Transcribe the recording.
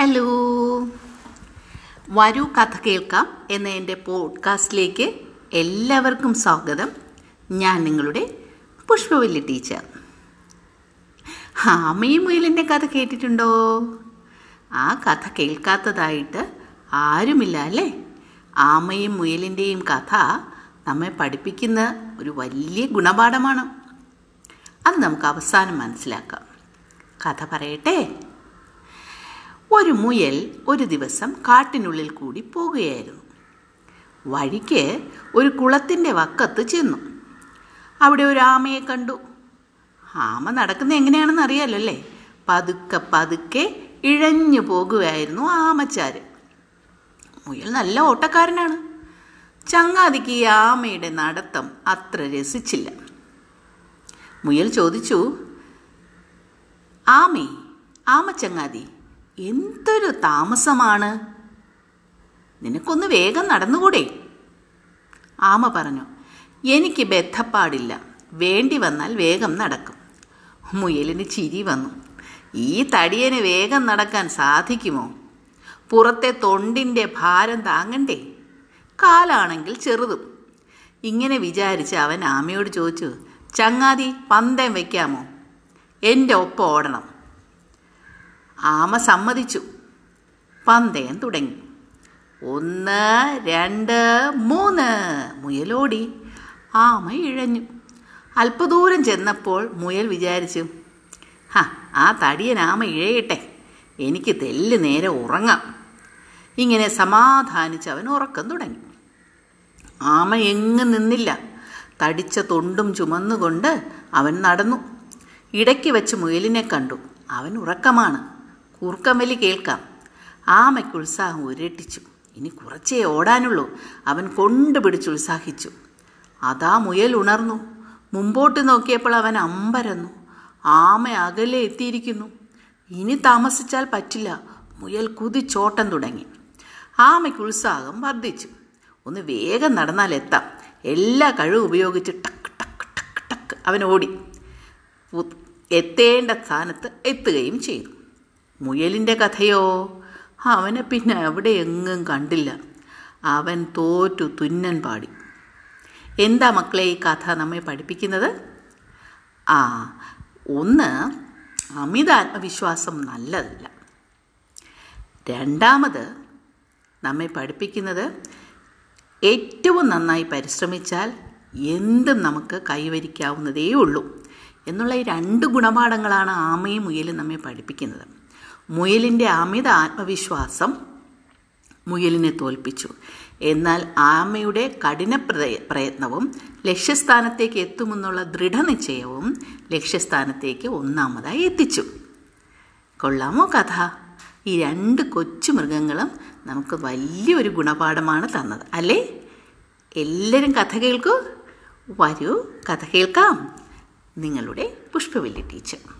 Hello വരൂ കഥ കേൾക്കാം എന്ന എന്റെ പോഡ്കാസ്റ്റിലേക്ക് എല്ലാവർക്കും സ്വാഗതം. ഞാൻ നിങ്ങളുടെ പുഷ്പവല്ലി ടീച്ചർ. ആമയും മുയലിന്റെ കഥ കേട്ടിട്ടുണ്ടോ? ആ കഥ കേൾക്കാത്തതായിട്ട് ആരുമില്ല അല്ലേ? ആമയും മുയലിന്റെയും കഥ നമ്മെ പഠിപ്പിക്കുന്ന ഒരു വലിയ ഗുണപാഠമാണ്. അത് നമുക്ക് അവസാനം മനസ്സിലാക്കാം. കഥ പറയട്ടെ? ഒരു മുയൽ ഒരു ദിവസം കാട്ടിനുള്ളിൽ കൂടി പോകുകയായിരുന്നു. വഴിക്ക് ഒരു കുളത്തിന്റെ വക്കത്ത് ചെന്നു. അവിടെ ഒരു ആമയെ കണ്ടു. ആമ നടക്കുന്നത് എങ്ങനെയാണെന്ന് അറിയാലോ അല്ലേ? പതുക്കെ പതുക്കെ ഇഴഞ്ഞു പോകുകയായിരുന്നു ആമച്ചാര്. മുയൽ നല്ല ഓട്ടക്കാരനാണ്. ചങ്ങാതിക്ക് ഈ ആമയുടെ നടത്തം അത്ര രസിച്ചില്ല. മുയൽ ചോദിച്ചു ആമേ ആമച്ചങ്ങാതി എന്തൊരു താമസമാണ്? നിനക്കൊന്ന് വേഗം നടന്നുകൂടെ? ആമ പറഞ്ഞു എനിക്ക് ബന്ധപ്പാടില്ല വേണ്ടി വന്നാൽ വേഗം നടക്കും. മുയലിന് ചിരി വന്നു. ഈ തടിയന് വേഗം നടക്കാൻ സാധിക്കുമോ? പുറത്തെ തൊണ്ടിന്റെ ഭാരം താങ്ങണ്ടേ? കാലാണെങ്കിൽ ചെറുതും. ഇങ്ങനെ വിചാരിച്ച് അവൻ ആമയോട് ചോദിച്ചു ചങ്ങാതി പന്തം വയ്ക്കാമോ എന്റെ ഒപ്പം ഓടണം. ആമ സമ്മതിച്ചു. പന്തയം തുടങ്ങി. ഒന്ന് രണ്ട് മൂന്ന്. മുയലോടി. ആമ ഇഴഞ്ഞു. അല്പദൂരം ചെന്നപ്പോൾ മുയൽ വിചാരിച്ചു ഹാ ആ തടിയൻ ആമ ഇഴയട്ടെ. എനിക്ക് തെല്ല് നേരെ ഉറങ്ങാം. ഇങ്ങനെ സമാധാനിച്ച് അവൻ ഉറക്കം തുടങ്ങി. ആമ എങ്ങും നിന്നില്ല. തടിച്ച തൊണ്ടും ചുമന്നുകൊണ്ട് അവൻ നടന്നു. ഇടയ്ക്ക് വെച്ച് മുയലിനെ കണ്ടു. അവൻ ഉറക്കമാണ്. കൂർക്കമ്പലി കേൾക്കാം. ആമയ്ക്ക് ഉത്സാഹം ഉരട്ടിച്ചു. ഇനി കുറച്ചേ ഓടാനുള്ളൂ. അവൻ കൊണ്ടുപിടിച്ച് ഉത്സാഹിച്ചു. അതാ മുയൽ ഉണർന്നു. മുമ്പോട്ട് നോക്കിയപ്പോൾ അവൻ അമ്പരന്നു. ആമ അകലെ എത്തിയിരിക്കുന്നു. ഇനി താമസിച്ചാൽ പറ്റില്ല. മുയൽ കുതിച്ചോട്ടം തുടങ്ങി. ആമയ്ക്ക് ഉത്സാഹം വർദ്ധിച്ചു. ഒന്ന് വേഗം നടന്നാൽ എത്താം. എല്ലാ കഴിവും ഉപയോഗിച്ച് ടക്ക് ടക്ക് ടക്ക് ടക്ക് അവൻ ഓടി. എത്തേണ്ട സ്ഥാനത്ത് എത്തുകയും ചെയ്തു. മുയലിന്റെ കഥയോ? അവനെ പിന്നെ അവിടെ എങ്ങും കണ്ടില്ല. അവൻ തോറ്റു തുന്നൻ പാടി. എന്താ മക്കളെ ഈ കഥ നമ്മെ പഠിപ്പിക്കുന്നത്? ആ ഒന്ന് അമിത ആത്മവിശ്വാസം നല്ലതല്ല. രണ്ടാമത് നമ്മെ പഠിപ്പിക്കുന്നത് ഏറ്റവും നന്നായി പരിശ്രമിച്ചാൽ എന്തും നമുക്ക് കൈവരിക്കാവുന്നതേ ഉള്ളൂ എന്നുള്ള ഈ രണ്ട് ഗുണപാഠങ്ങളാണ് ആമയും മുയലും നമ്മെ പഠിപ്പിക്കുന്നത്. മുയലിന്റെ അമിത ആത്മവിശ്വാസം മുയലിനെ തോൽപ്പിച്ചു. എന്നാൽ ആമയുടെ കഠിന പ്രയത്നവും ലക്ഷ്യസ്ഥാനത്തേക്ക് എത്തുമെന്നുള്ള ദൃഢനിശ്ചയവും ലക്ഷ്യസ്ഥാനത്തേക്ക് ഒന്നാമതായി എത്തിച്ചു. കൊള്ളാമോ കഥ? ഈ രണ്ട് കൊച്ചു മൃഗങ്ങളും നമുക്ക് വലിയൊരു ഗുണപാഠമാണ് തന്നത് അല്ലേ? എല്ലാവരും കഥ കേൾക്കൂ. വരൂ കഥ കേൾക്കാം. നിങ്ങളുടെ പുഷ്പവല്ലി ടീച്ചർ.